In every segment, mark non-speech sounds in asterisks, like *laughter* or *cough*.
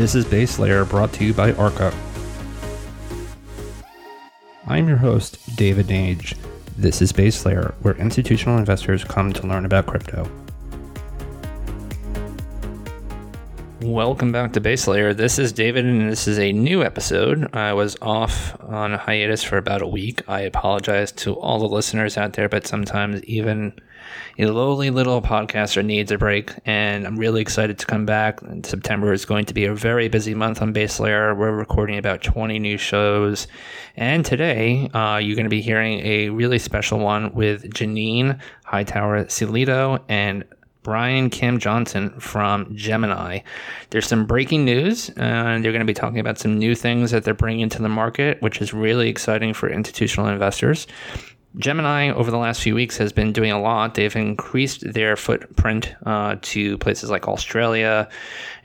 This is Base Layer brought to you by Arca. I'm your host, David Nage. This is Base Layer, where institutional investors come to learn about crypto. Welcome back to Base Layer. This is David, and this is a new episode. I was off on a hiatus for about a week. I apologize to all the listeners out there, but sometimes even a lowly little podcaster needs a break, and I'm really excited to come back. September is going to be a very busy month on Base Layer. We're recording about 20 new shows, and today uh, you're going to be hearing a really special one with Janine Hightower Sellitto and Brian Kim Johnson from Gemini. There's some breaking news, and they're going to be talking about some new things that they're bringing to the market, which is really exciting for institutional investors. Gemini, over the last few weeks, has been doing a lot. They've increased their footprint uh, to places like Australia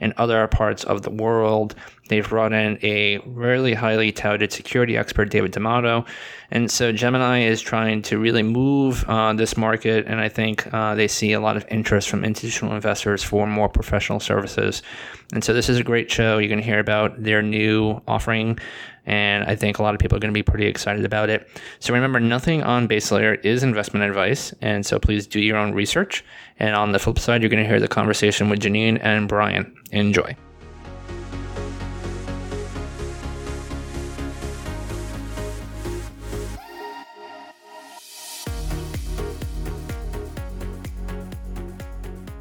and other parts of the world. They've brought in a really highly touted security expert, David D'Amato. And so Gemini is trying to really move uh, this market. And I think uh, they see a lot of interest from institutional investors for more professional services. And so this is a great show. You're going to hear about their new offering and I think a lot of people are going to be pretty excited about it. So remember, nothing on base layer is investment advice, and so please do your own research. And on the flip side, you're going to hear the conversation with Janine and Brian. Enjoy.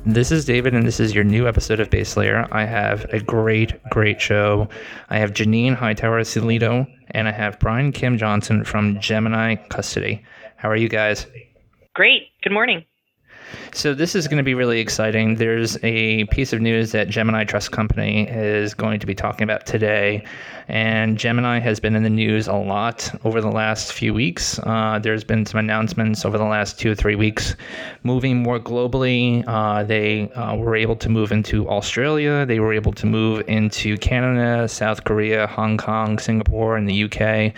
This is David, and this is your new episode of Base Layer. I have a great, great show. I have Janine Hightower Sellitto, and I have Brian Kim Johnson from Gemini Custody. How are you guys? Great. Good morning. So this is going to be really exciting. There's a piece of news that Gemini Trust Company is going to be talking about today, and Gemini has been in the news a lot over the last few weeks. Uh, there's been some announcements over the last two or three weeks, moving more globally. Uh, they uh, were able to move into Australia. They were able to move into Canada, South Korea, Hong Kong, Singapore, and the UK.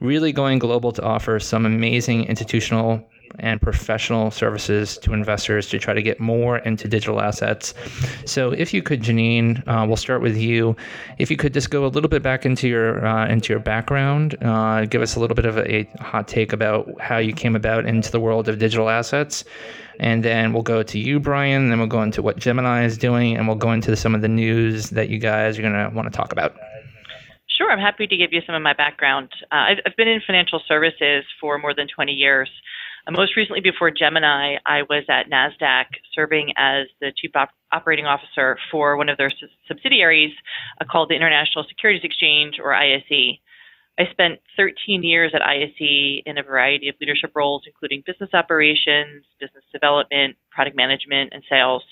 Really going global to offer some amazing institutional and professional services to investors to try to get more into digital assets. So, if you could, Janine, uh, we'll start with you. If you could just go a little bit back into your uh, into your background, uh, give us a little bit of a, a hot take about how you came about into the world of digital assets. And then we'll go to you, Brian. Then we'll go into what Gemini is doing, and we'll go into some of the news that you guys are going to want to talk about. Sure, I'm happy to give you some of my background. Uh, I've, I've, been in financial services for more than 20 years. Uh, most recently, before Gemini, I was at NASDAQ serving as the chief op- operating officer for one of their su- subsidiaries uh, called the International Securities Exchange, or ISE. I spent 13 years at ISE in a variety of leadership roles, including business operations, business development, product management, and sales.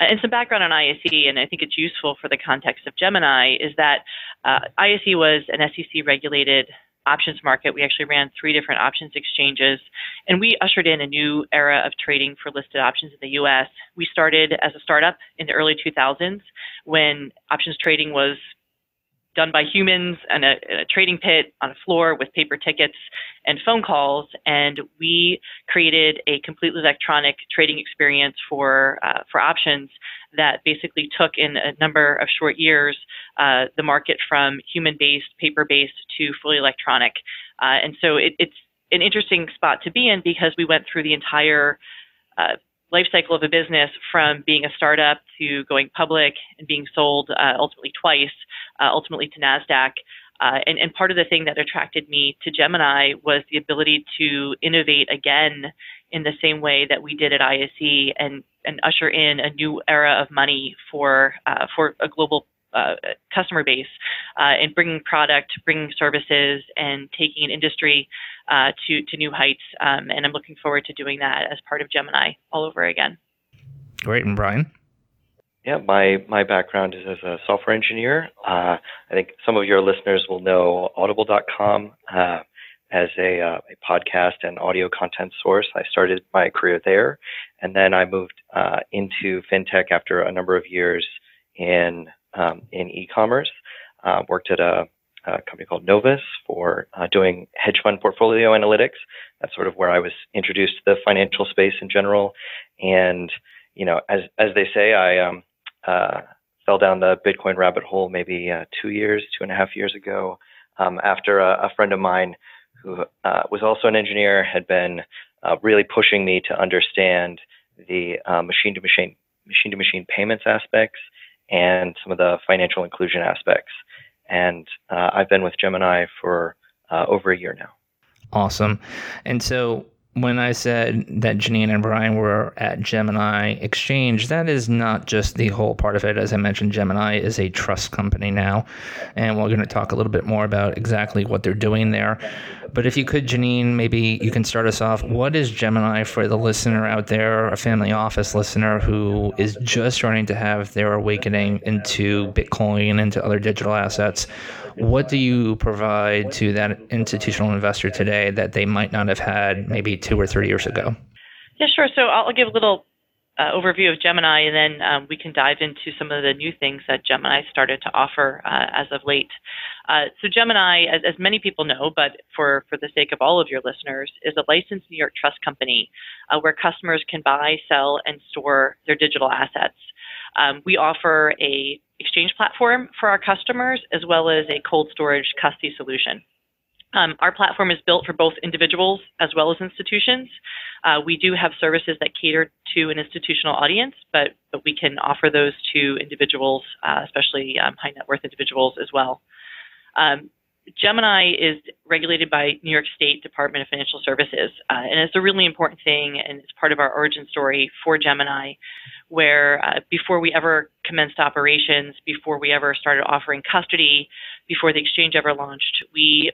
Uh, and some background on ISE, and I think it's useful for the context of Gemini, is that uh, ISE was an SEC regulated options market. We actually ran three different options exchanges, and we ushered in a new era of trading for listed options in the US. We started as a startup in the early 2000s when options trading was done by humans in a, in a, trading pit on a floor with paper tickets and phone calls. And we created a completely electronic trading experience for uh, for options that basically took in a number of short years uh, the market from human-based, paper-based to fully electronic. Uh, and so it, it's an interesting spot to be in because we went through the entire uh, life cycle of a business from being a startup to going public and being sold uh, ultimately twice, uh, ultimately to NASDAQ. Uh, and, and, part of the thing that attracted me to Gemini was the ability to innovate again in the same way that we did at ISE and, and usher in a new era of money for, uh, for a global uh, customer base uh, and bringing product, bringing services, and taking an industry uh, to to new heights. Um, and I'm looking forward to doing that as part of Gemini all over again. Great, and Brian. Yeah, my my background is as a software engineer. Uh, I think some of your listeners will know Audible.com uh, as a, uh, a, podcast and audio content source. I started my career there, and then I moved into fintech after a number of years in um, in e-commerce. Uh, worked at a, a, company called Novus for uh, doing hedge fund portfolio analytics. That's sort of where I was introduced to the financial space in general. And you know, as as they say, I um, uh, fell down the Bitcoin rabbit hole maybe uh, two years, two and a half years ago, um, after a, a, friend of mine who uh, was also an engineer had been uh, really pushing me to understand the machine to machine machine to machine payments aspects and some of the financial inclusion aspects. And uh, I've been with Gemini for uh, over a year now. Awesome. And so when I said that Janine and Brian were at Gemini Exchange, that is not just the whole part of it. As I mentioned, Gemini is a trust company now, and we're going to talk a little bit more about exactly what they're doing there. But if you could, Janine, maybe you can start us off. What is Gemini for the listener out there, a family office listener who is just starting to have their awakening into Bitcoin, and into other digital assets? What do you provide to that institutional investor today that they might not have had maybe two or three years ago? Yeah, sure. So I'll give a little uh, overview of Gemini, and then um, we can dive into some of the new things that Gemini started to offer uh, as of late. Uh, so Gemini, as, as, many people know, but for, for the sake of all of your listeners, is a licensed New York trust company uh, where customers can buy, sell, and store their digital assets. Um, we offer a exchange platform for our customers as well as a cold storage custody solution. Um, our platform is built for both individuals as well as institutions. Uh, we do have services that cater to an institutional audience, but, but we can offer those to individuals, uh, especially um, high net worth individuals as well. Um, Gemini is regulated by New York State Department of Financial Services, uh, and it's a really important thing, and it's part of our origin story for Gemini, where uh, before we ever commenced operations, before we ever started offering custody, before the exchange ever launched, we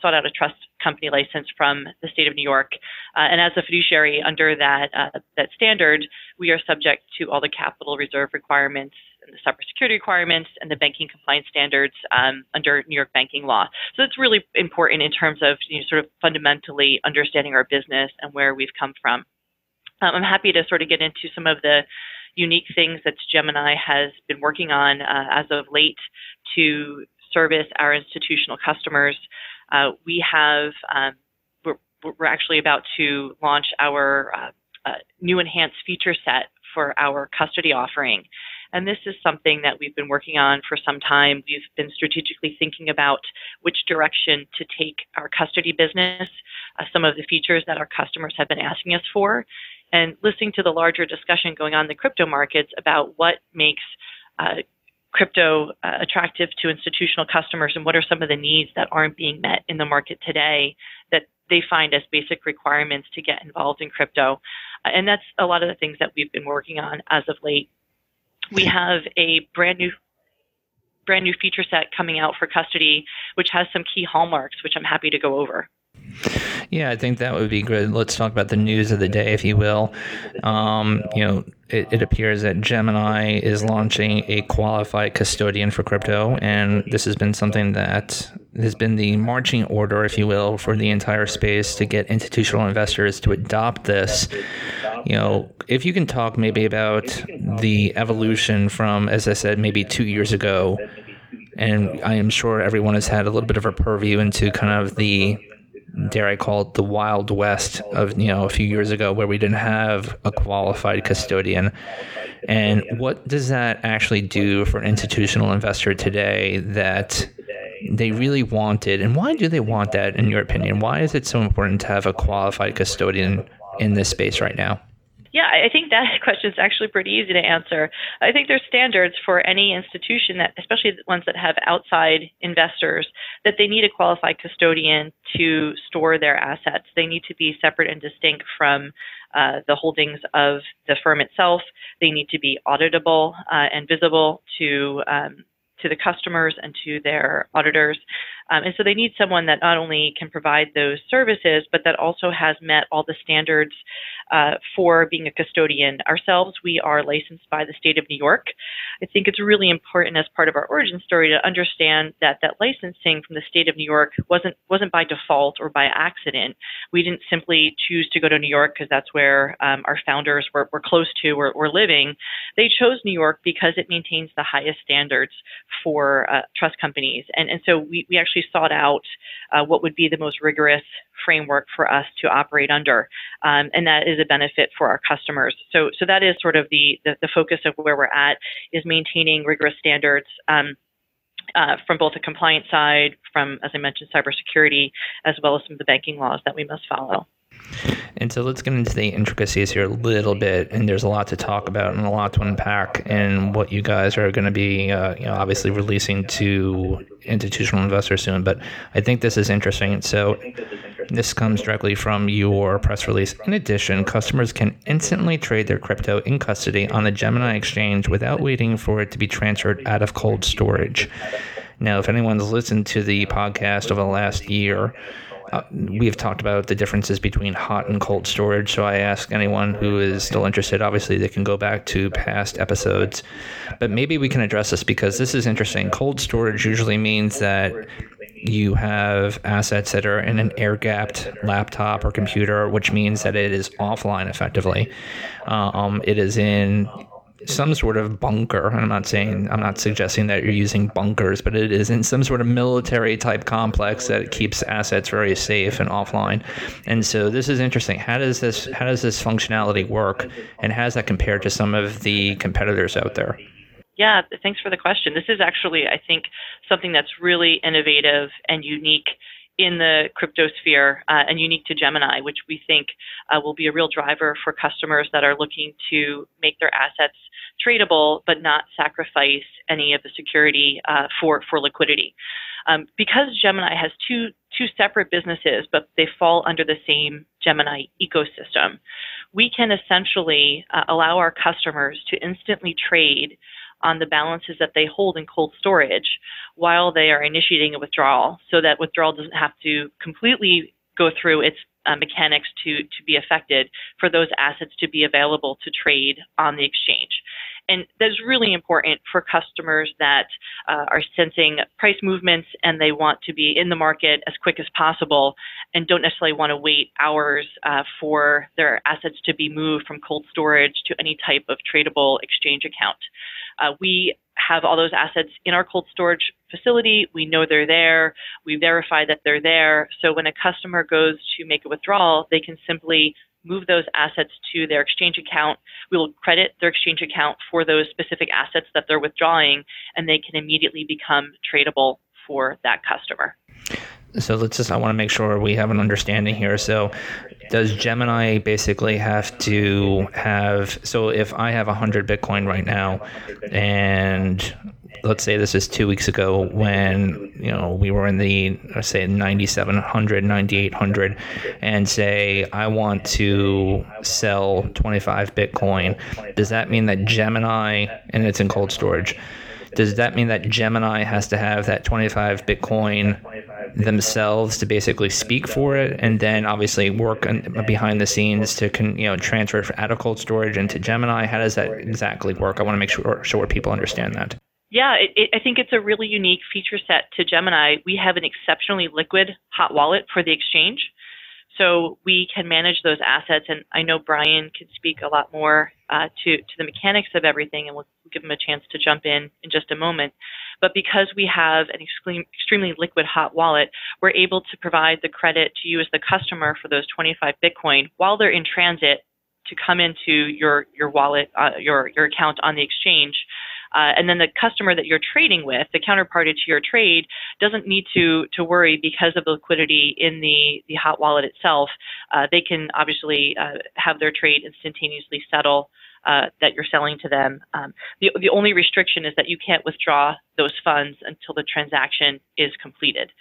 sought out a trust company license from the state of New York, uh, and as a fiduciary under that uh, that standard, we are subject to all the capital reserve requirements the cybersecurity requirements and the banking compliance standards um, under New York banking law. So it's really important in terms of you know, sort of fundamentally understanding our business and where we've come from. Um, I'm happy to sort of get into some of the unique things that Gemini has been working on uh, as of late to service our institutional customers. Uh, we have um, we're, we're, actually about to launch our uh, uh new enhanced feature set for our custody offering. And this is something that we've been working on for some time. We've been strategically thinking about which direction to take our custody business, uh, some of the features that our customers have been asking us for, and listening to the larger discussion going on in the crypto markets about what makes uh, crypto uh, attractive to institutional customers and what are some of the needs that aren't being met in the market today that they find as basic requirements to get involved in crypto. Uh, and that's a lot of the things that we've been working on as of late we have a brand new brand new feature set coming out for custody, which has some key hallmarks, which I'm happy to go over. Yeah, I think that would be good. Let's talk about the news of the day, if you will. Um, you know, it, it, appears that Gemini is launching a qualified custodian for crypto, and this has been something that has been the marching order, if you will, for the entire space to get institutional investors to adopt this. You know, if you can talk maybe about the evolution from, as I said, maybe two years ago, and I am sure everyone has had a little bit of a purview into kind of the dare I call it the wild west of you know a few years ago where we didn't have a qualified custodian. And what does that actually do for an institutional investor today that they really wanted? And why do they want that, in your opinion? Why is it so important to have a qualified custodian in this space right now? Yeah, I think that *laughs* question is actually pretty easy to answer. I think there's standards for any institution that, especially ones that have outside investors, that they need a qualified custodian to store their assets. They need to be separate and distinct from uh, the holdings of the firm itself. They need to be auditable uh, and visible to um, to the customers and to their auditors. Um, and so they need someone that not only can provide those services, but that also has met all the standards uh, for being a custodian. Ourselves, we are licensed by the state of New York. I think it's really important as part of our origin story to understand that that licensing from the state of New York wasn't wasn't by default or by accident. We didn't simply choose to go to New York because that's where um, our founders were, were close to or were living. They chose New York because it maintains the highest standards for uh, trust companies, and and so we we actually sought out uh, what would be the most rigorous framework for us to operate under, um, and that is a benefit for our customers. So, so that is sort of the, the, the focus of where we're at is maintaining rigorous standards. Um, uh, from both the compliance side, from, as I mentioned, cybersecurity, as well as some of the banking laws that we must follow. And so let's get into the intricacies here a little bit. And there's a lot to talk about and a lot to unpack and what you guys are going to be, uh, you know, obviously releasing to institutional investors soon. But I think this is interesting. So this comes directly from your press release. In addition, customers can instantly trade their crypto in custody on the Gemini exchange without waiting for it to be transferred out of cold storage. Now, if anyone's listened to the podcast over the last year, uh, we've talked about the differences between hot and cold storage. So I ask anyone who is still interested, obviously, they can go back to past episodes. But maybe we can address this because this is interesting. Cold storage usually means that you have assets that are in an air gapped laptop or computer, which means that it is offline effectively. Uh, um, it is in some sort of bunker. I'm not saying I'm not suggesting that you're using bunkers, but it is in some sort of military type complex that keeps assets very safe and offline. And so this is interesting. How does this how does this functionality work, and how does that compare to some of the competitors out there? Yeah, thanks for the question. This is actually, I think, something that's really innovative and unique in the crypto sphere uh, and unique to Gemini, which we think uh, will be a real driver for customers that are looking to make their assets tradable but not sacrifice any of the security uh, for, for liquidity. Um, because Gemini has two, two separate businesses, but they fall under the same Gemini ecosystem, we can essentially uh, allow our customers to instantly trade on the balances that they hold in cold storage while they are initiating a withdrawal so that withdrawal doesn't have to completely go through its uh, mechanics to, to be affected for those assets to be available to trade on the exchange. And that's really important for customers that uh, are sensing price movements and they want to be in the market as quick as possible and don't necessarily want to wait hours uh, for their assets to be moved from cold storage to any type of tradable exchange account. Uh, we have all those assets in our cold storage facility. We know they're there. We verify that they're there. So when a customer goes to make a withdrawal, they can simply move those assets to their exchange account. We will credit their exchange account for those specific assets that they're withdrawing, and they can immediately become tradable for that customer. So let's just, I want to make sure we have an understanding here. So does Gemini basically have to have, so if I have 100 Bitcoin right now, and let's say this is two weeks ago when, you know, we were in the, say 9700, 9800, and say I want to sell 25 Bitcoin, does that mean that Gemini, and it's in cold storage, does that mean that Gemini has to have that 25 Bitcoin themselves to basically speak for it, and then obviously work behind the scenes to con, you know transfer out of cold storage into Gemini? How does that exactly work? I want to make sure sure people understand that. Yeah, it, it, I think it's a really unique feature set to Gemini. We have an exceptionally liquid hot wallet for the exchange. So we can manage those assets, and I know Brian can speak a lot more uh, to to the mechanics of everything, and we'll give him a chance to jump in in just a moment. But because we have an extreme, extremely liquid hot wallet, we're able to provide the credit to you as the customer for those 25 Bitcoin while they're in transit to come into your your wallet, uh, your your account on the exchange. Uh, and then the customer that you're trading with, the counterparty to your trade, doesn't need to to worry because of the liquidity in the the hot wallet itself. Uh, they can obviously uh, have their trade instantaneously settle. Uh, that you're selling to them. Um, the, the only restriction is that you can't withdraw those funds until the transaction is completed.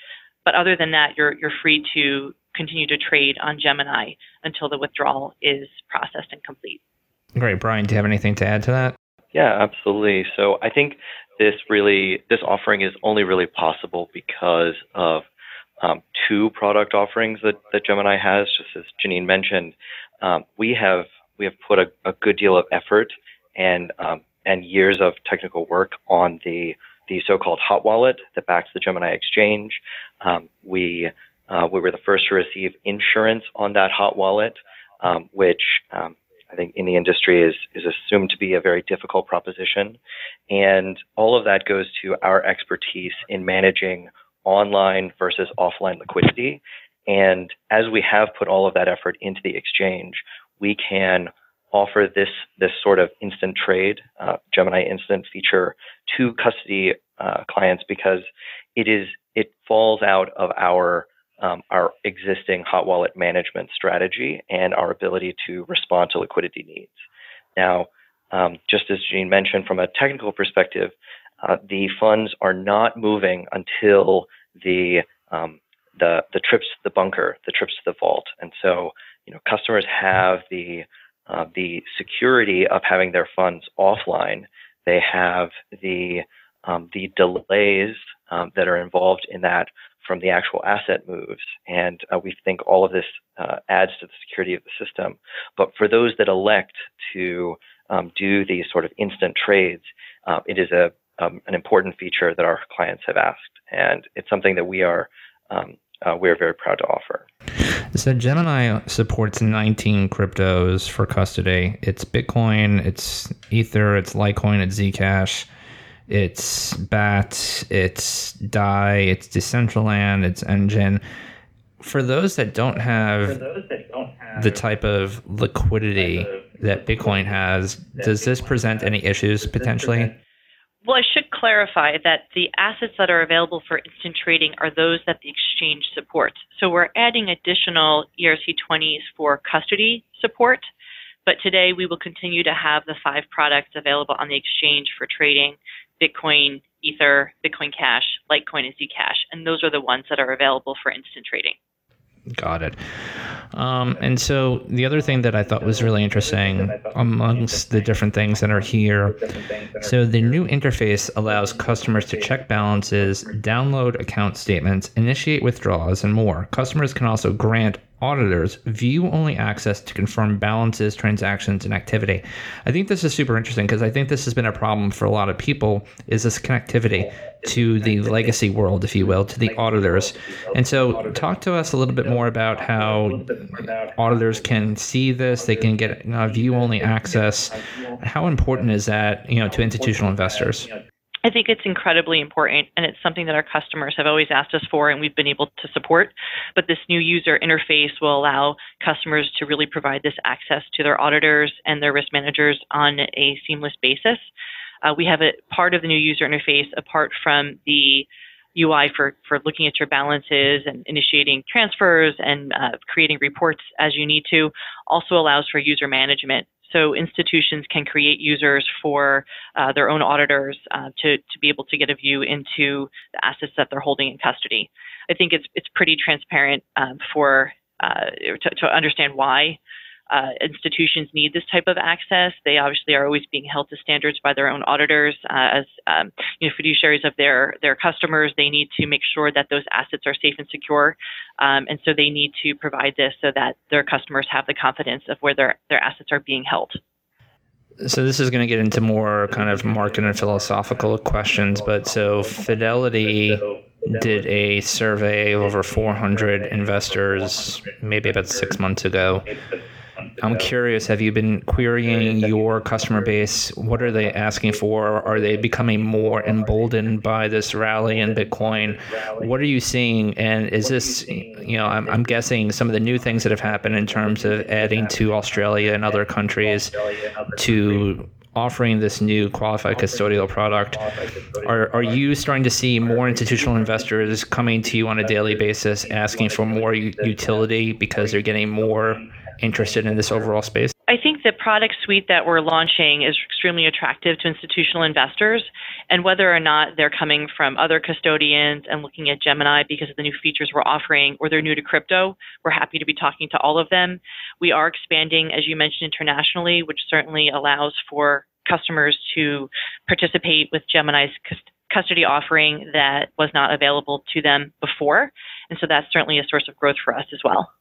But other than that, you're, you're free to continue to trade on Gemini until the withdrawal is processed and complete. Great. Brian, do you have anything to add to that? Yeah, absolutely. So I think this really this offering is only really possible because of um, two product offerings that, that Gemini has. Just as Janine mentioned, um, we have we have put a, a, good deal of effort and um, and years of technical work on the the so-called hot wallet that backs the Gemini exchange. Um, we uh, we were the first to receive insurance on that hot wallet, um, which um, I think in the industry is is assumed to be a very difficult proposition, and all of that goes to our expertise in managing online versus offline liquidity. and as we have put all of that effort into the exchange, we can offer this this sort of instant trade uh, Gemini Instant feature to custody uh, clients because it is it falls out of our um, our existing hot wallet management strategy and our ability to respond to liquidity needs. Now, um, just as Gene mentioned, from a technical perspective, uh, the funds are not moving until the um, the the trips to the bunker, the trips to the vault, and so you know customers have the uh, the security of having their funds offline. They have the um, the delays um, that are involved in that from the actual asset moves, and uh, we think all of this uh, adds to the security of the system. But for those that elect to um, do these sort of instant trades, uh, it is a um, an important feature that our clients have asked, and it's something that we are um, uh, we're very proud to offer. So Gemini supports 19 cryptos for custody. It's Bitcoin, it's Ether, it's Litecoin, it's Zcash, it's BAT, it's DAI, it's Decentraland, it's Enjin. For those that don't have, that don't have the type of liquidity type of that Bitcoin has, does this present any issues potentially? Well, I should clarify that the assets that are available for instant trading are those that the exchange supports. So we're adding additional ERC20s for custody support, but today we will continue to have the five products available on the exchange for trading Bitcoin, Ether, Bitcoin Cash, Litecoin, and Zcash. And those are the ones that are available for instant trading. Got it. Um, and so the other thing that I thought was really interesting amongst the different things that are here, so the new interface allows customers to check balances, download account statements, initiate withdrawals, and more. Customers can also grant auditors view only access to confirm balances, transactions, and activity. I think this is super interesting because I think this has been a problem for a lot of people is this connectivity to the legacy world, if you will, to the auditors. And so talk to us a little bit more about how auditors can see this, they can get view only access. How important is that, you know, to institutional investors? I think it's incredibly important and it's something that our customers have always asked us for and we've been able to support. But this new user interface will allow customers to really provide this access to their auditors and their risk managers on a seamless basis. Uh, we have a part of the new user interface apart from the UI for, for looking at your balances and initiating transfers and uh, creating reports as you need to, also allows for user management. So institutions can create users for uh, their own auditors uh, to, to be able to get a view into the assets that they're holding in custody. I think it's, it's pretty transparent um, for uh, to, to understand why uh, institutions need this type of access. They obviously are always being held to standards by their own auditors uh, as um, you know, fiduciaries of their their customers. They need to make sure that those assets are safe and secure, um, and so they need to provide this so that their customers have the confidence of where their their assets are being held. So this is going to get into more kind of market and philosophical questions, but so Fidelity did a survey of over 400 investors maybe about six months ago I'm curious, have you been querying your customer base? What are they asking for? Are they becoming more emboldened by this rally in Bitcoin? What are you seeing? And is this, you know, I'm, I'm guessing some of the new things that have happened in terms of adding to Australia and other countries to offering this new qualified custodial product, are, are you starting to see more institutional investors coming to you on a daily basis asking for more utility because they're getting more interested in this overall space? I think the product suite that we're launching is extremely attractive to institutional investors. And whether or not they're coming from other custodians and looking at Gemini because of the new features we're offering, or they're new to crypto, we're happy to be talking to all of them. We are expanding, as you mentioned, internationally, which certainly allows for customers to participate with Gemini's custody offering that was not available to them before. And so that's certainly a source of growth for us as well.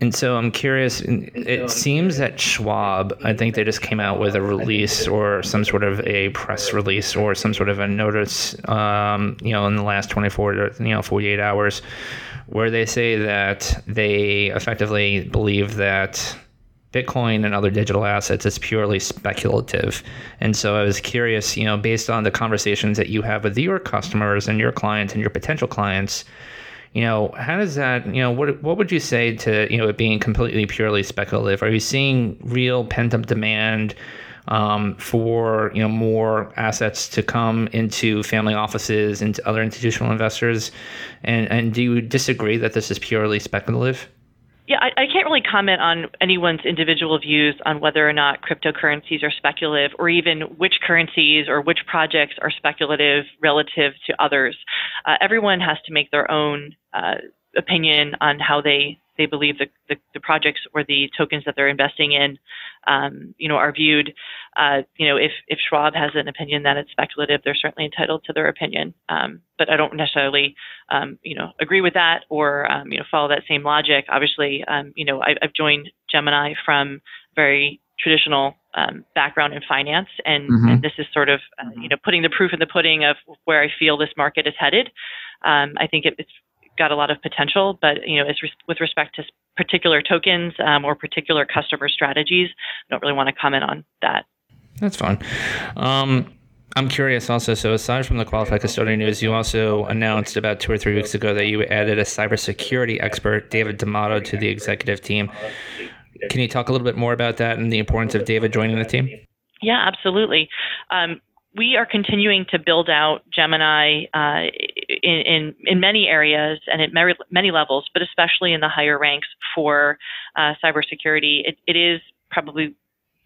And so I'm curious. It seems that Schwab, I think they just came out with a release or some sort of a press release or some sort of a notice, um, you know, in the last 24 to you know 48 hours, where they say that they effectively believe that Bitcoin and other digital assets is purely speculative. And so I was curious, you know, based on the conversations that you have with your customers and your clients and your potential clients you know, how does that, you know, what what would you say to, you know, it being completely purely speculative? Are you seeing real pent up demand um, for, you know, more assets to come into family offices, into other institutional investors? And and do you disagree that this is purely speculative? Yeah, I, I, can't really comment on anyone's individual views on whether or not cryptocurrencies are speculative or even which currencies or which projects are speculative relative to others. Uh, everyone has to make their own uh, opinion on how they they believe the, the, the, projects or the tokens that they're investing in, um, you know, are viewed. Uh, you know, if if Schwab has an opinion that it's speculative, they're certainly entitled to their opinion. Um, but I don't necessarily, um, you know, agree with that or um, you know follow that same logic. Obviously, um, you know, I, have joined Gemini from very traditional um, background in finance, and, mm-hmm. and, this is sort of, uh, you know, putting the proof in the pudding of where I feel this market is headed. I think it, it's got a lot of potential, but you know, as with respect to particular tokens um, or particular customer strategies, I don't really want to comment on that. That's fine. Um, I'm curious also. So, aside from the qualified custodian news, you also announced about two or three weeks ago that you added a cybersecurity expert, David D'Amato, to the executive team. Can you talk a little bit more about that and the importance of David joining the team? Yeah, absolutely. Um, we are continuing to build out Gemini uh, in, in, in many areas and at many, many levels, but especially in the higher ranks for uh, cybersecurity. It, it is probably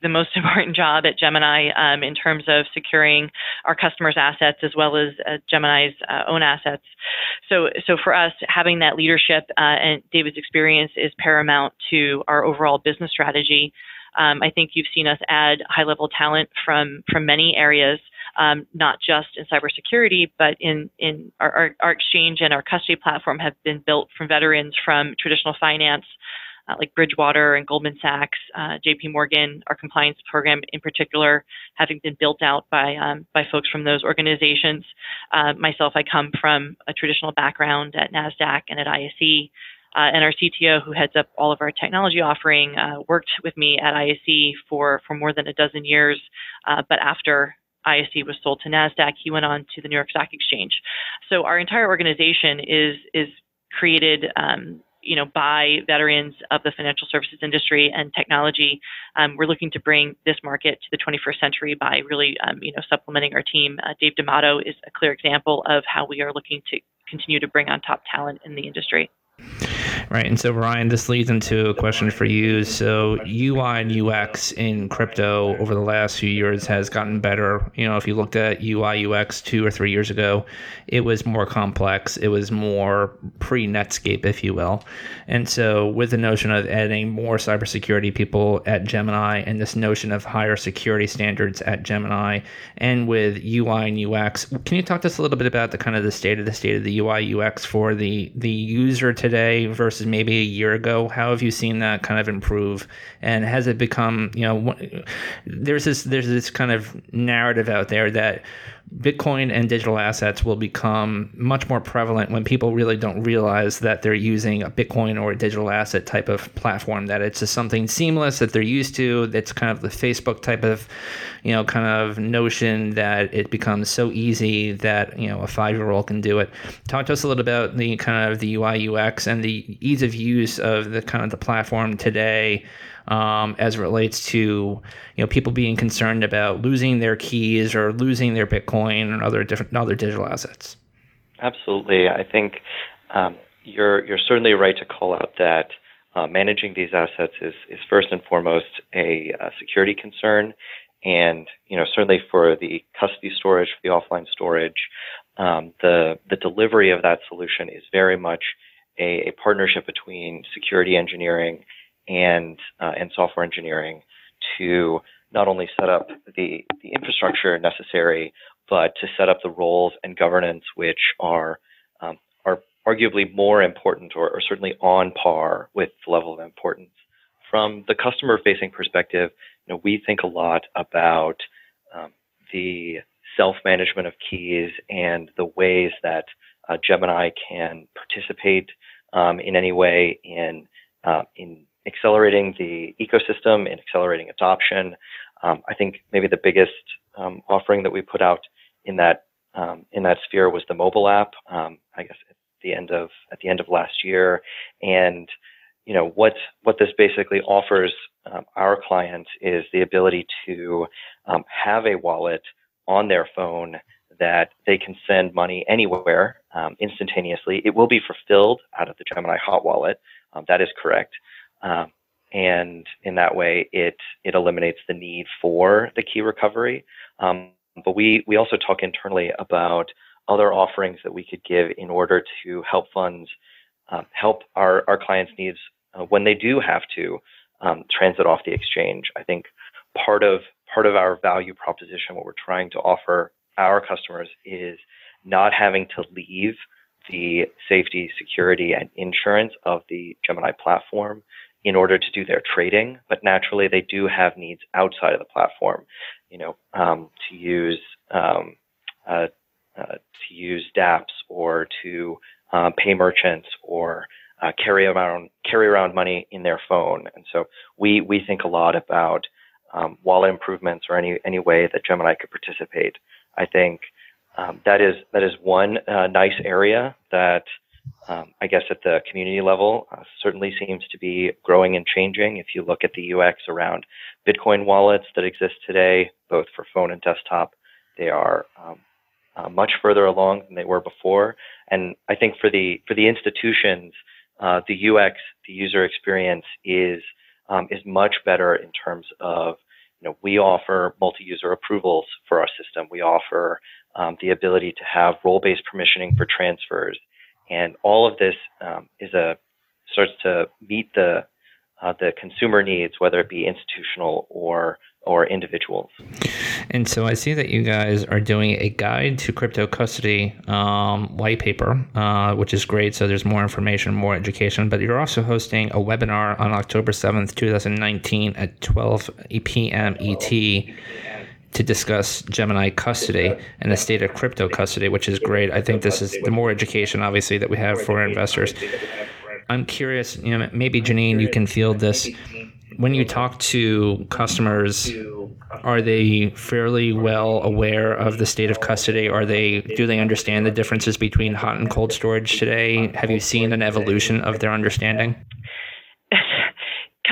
the most *laughs* important job at Gemini um, in terms of securing our customers' assets as well as uh, Gemini's uh, own assets. So, so for us, having that leadership uh, and David's experience is paramount to our overall business strategy. Um, I think you've seen us add high-level talent from from many areas um, not just in cybersecurity, but in in our, our, our, exchange and our custody platform have been built from veterans from traditional finance. Uh, like Bridgewater and Goldman Sachs, uh, J.P. Morgan, our compliance program in particular, having been built out by um, by folks from those organizations. Uh, myself, I come from a traditional background at Nasdaq and at ISE, uh, and our CTO, who heads up all of our technology offering, uh, worked with me at ISE for, for more than a dozen years. Uh, but after ISE was sold to Nasdaq. He went on to the New York Stock Exchange. So our entire organization is is created. Um, you know, by veterans of the financial services industry and technology, um, we're looking to bring this market to the 21st century by really, um, you know, supplementing our team. Uh, Dave D'Amato is a clear example of how we are looking to continue to bring on top talent in the industry. Right. And so, Ryan, this leads into a question for you. So, UI and UX in crypto over the last few years has gotten better. You know, if you looked at UI, UX two or three years ago, it was more complex. It was more pre Netscape, if you will. And so, with the notion of adding more cybersecurity people at Gemini and this notion of higher security standards at Gemini and with UI and UX, can you talk to us a little bit about the kind of the state of the state of the UI, UX for the, the user today versus maybe a year ago? How have you seen that kind of improve? And has it become, you know, there's this there's this kind of narrative out there that Bitcoin and digital assets will become much more prevalent when people really don't realize that they're using a Bitcoin or a digital asset type of platform, that it's just something seamless that they're used to. That's kind of the Facebook type of, you know, kind of notion that it becomes so easy that, you know, a five year old can do it. Talk to us a little about the kind of the UI UX and the ease of use of the kind of the platform today um, as it relates to you know people being concerned about losing their keys or losing their Bitcoin and other different other digital assets. Absolutely, I think um, you're you're certainly right to call out that uh, managing these assets is is first and foremost a, a security concern, and you know certainly for the custody storage, for the offline storage, um, the the delivery of that solution is very much a, a partnership between security engineering and uh, and software engineering to not only set up the the infrastructure necessary, but to set up the roles and governance which are um, are arguably more important or, or, certainly on par with the level of importance. From the customer facing perspective, you know, we think a lot about um, the self management of keys and the ways that uh, Gemini can participate um, in any way in uh, in accelerating the ecosystem and accelerating adoption. Um, I think maybe the biggest um, offering that we put out in that um, in that sphere was the mobile app. Um, I guess at the end of at the end of last year, and you know what what this basically offers um, our clients is the ability to have a wallet on their phone that they can send money anywhere um, instantaneously. It will be fulfilled out of the Gemini Hot Wallet. Um, that is correct. Um, and in that way, it it eliminates the need for the key recovery. Um, but we we also talk internally about other offerings that we could give in order to help funds um, help our our clients' needs uh, when they do have to um, transit off the exchange. I think part of part of our value proposition, what we're trying to offer our customers, is not having to leave the safety, security, and insurance of the Gemini platform in order to do their trading, but naturally they do have needs outside of the platform, you know, um, to use um, uh, uh, to use DApps or to uh, pay merchants or uh, carry around carry around money in their phone. And so we we think a lot about um, wallet improvements or any any way that Gemini could participate. I think um, that is that is one uh, nice area that um, I guess at the community level uh, certainly seems to be growing and changing. If you look at the UX around Bitcoin wallets that exist today, both for phone and desktop, they are um, uh, much further along than they were before. And I think for the for the institutions, uh, the UX, the user experience is um, is much better in terms of you know we offer multi-user approvals for our system. We offer um, the ability to have role-based permissioning for transfers, and all of this um, is a starts to meet the uh, the consumer needs, whether it be institutional or or individuals. And so I see that you guys are doing a guide to crypto custody um, white paper, uh, which is great. So there's more information, more education. But you're also hosting a webinar on October 7th, 2019 at 12 p.m. ET to discuss Gemini custody and the state of crypto custody, which is great. I think this is the more education, obviously, that we have for investors. I'm curious, you know, maybe Janine, you can field this. When you talk to customers, are they fairly well aware of the state of custody? Are they do they understand the differences between hot and cold storage today? Have you seen an evolution of their understanding?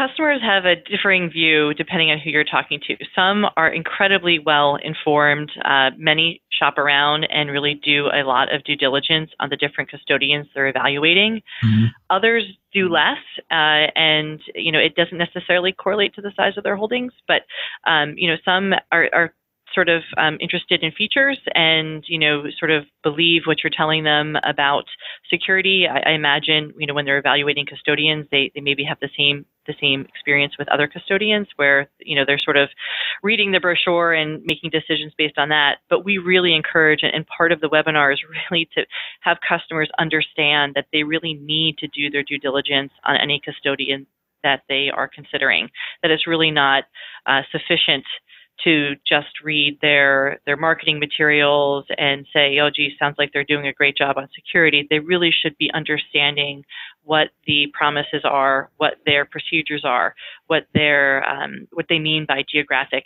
Customers have a differing view depending on who you're talking to. Some are incredibly well informed. Uh, many shop around and really do a lot of due diligence on the different custodians they're evaluating. Mm-hmm. Others do less, uh, and you know it doesn't necessarily correlate to the size of their holdings. But um, you know some are, are sort of um, interested in features and you know sort of believe what you're telling them about security. I, I, imagine you know when they're evaluating custodians, they they maybe have the same the same experience with other custodians where you know they're sort of reading the brochure and making decisions based on that. But we really encourage, and part of the webinar is *laughs* really to have customers understand that they really need to do their due diligence on any custodian that they are considering. That it's really not uh, sufficient to just read their their marketing materials and say, "Oh, gee, sounds like they're doing a great job on security." They really should be understanding what the promises are, what their procedures are, what their um, what they mean by geographic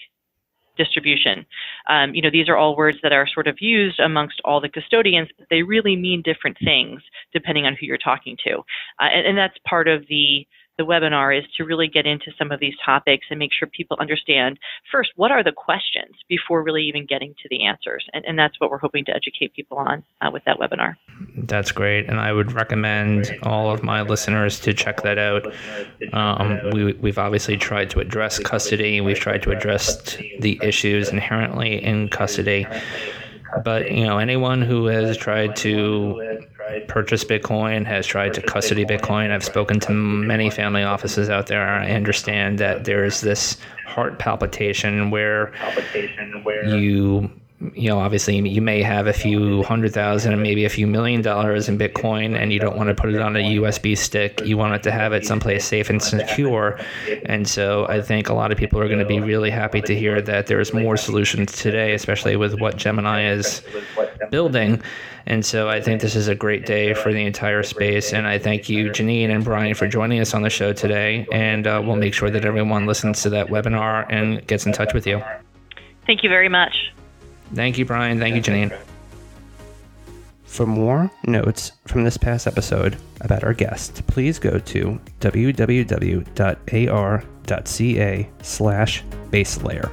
distribution. Um, you know, these are all words that are sort of used amongst all the custodians, but they really mean different things depending on who you're talking to, uh, and, and that's part of the the webinar is to really get into some of these topics and make sure people understand first what are the questions before really even getting to the answers. And, and that's what we're hoping to educate people on uh, with that webinar. That's great. And I would recommend all of my listeners to check that out. Um, we, we've obviously tried to address custody, we've tried to address the issues inherently in custody. But you know, anyone who has tried to purchase Bitcoin, has tried to custody Bitcoin. I've spoken to many family offices out there. I understand that there is this heart palpitation where you you know, obviously you may have a few hundred thousand and maybe a few million dollars in Bitcoin and you don't want to put it on a USB stick. You want it to have it someplace safe and secure. And so I think a lot of people are going to be really happy to hear that there's more solutions today, especially with what Gemini is building. And so I think this is a great day for the entire space. And I thank you, Janine and Brian, for joining us on the show today. And uh, we'll make sure that everyone listens to that webinar and gets in touch with you. Thank you very much. Thank you, Brian. Thank you, Janine. For more notes from this past episode about our guest, please go to www.ar.ca slash baselayer.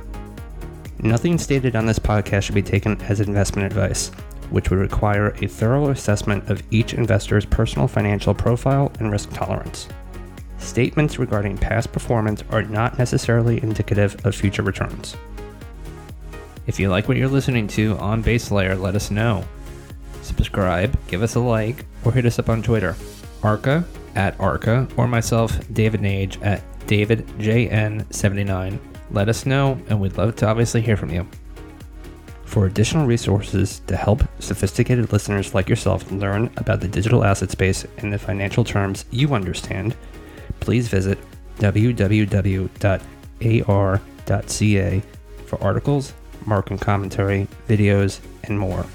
Nothing stated on this podcast should be taken as investment advice, which would require a thorough assessment of each investor's personal financial profile and risk tolerance. Statements regarding past performance are not necessarily indicative of future returns. If you like what you're listening to on Base Layer, let us know. Subscribe, give us a like, or hit us up on Twitter. Arca at Arca, or myself, David Nage at DavidJN79. Let us know, and we'd love to obviously hear from you. For additional resources to help sophisticated listeners like yourself learn about the digital asset space in the financial terms you understand, please visit www.ar.ca for articles, market commentary, videos, and more.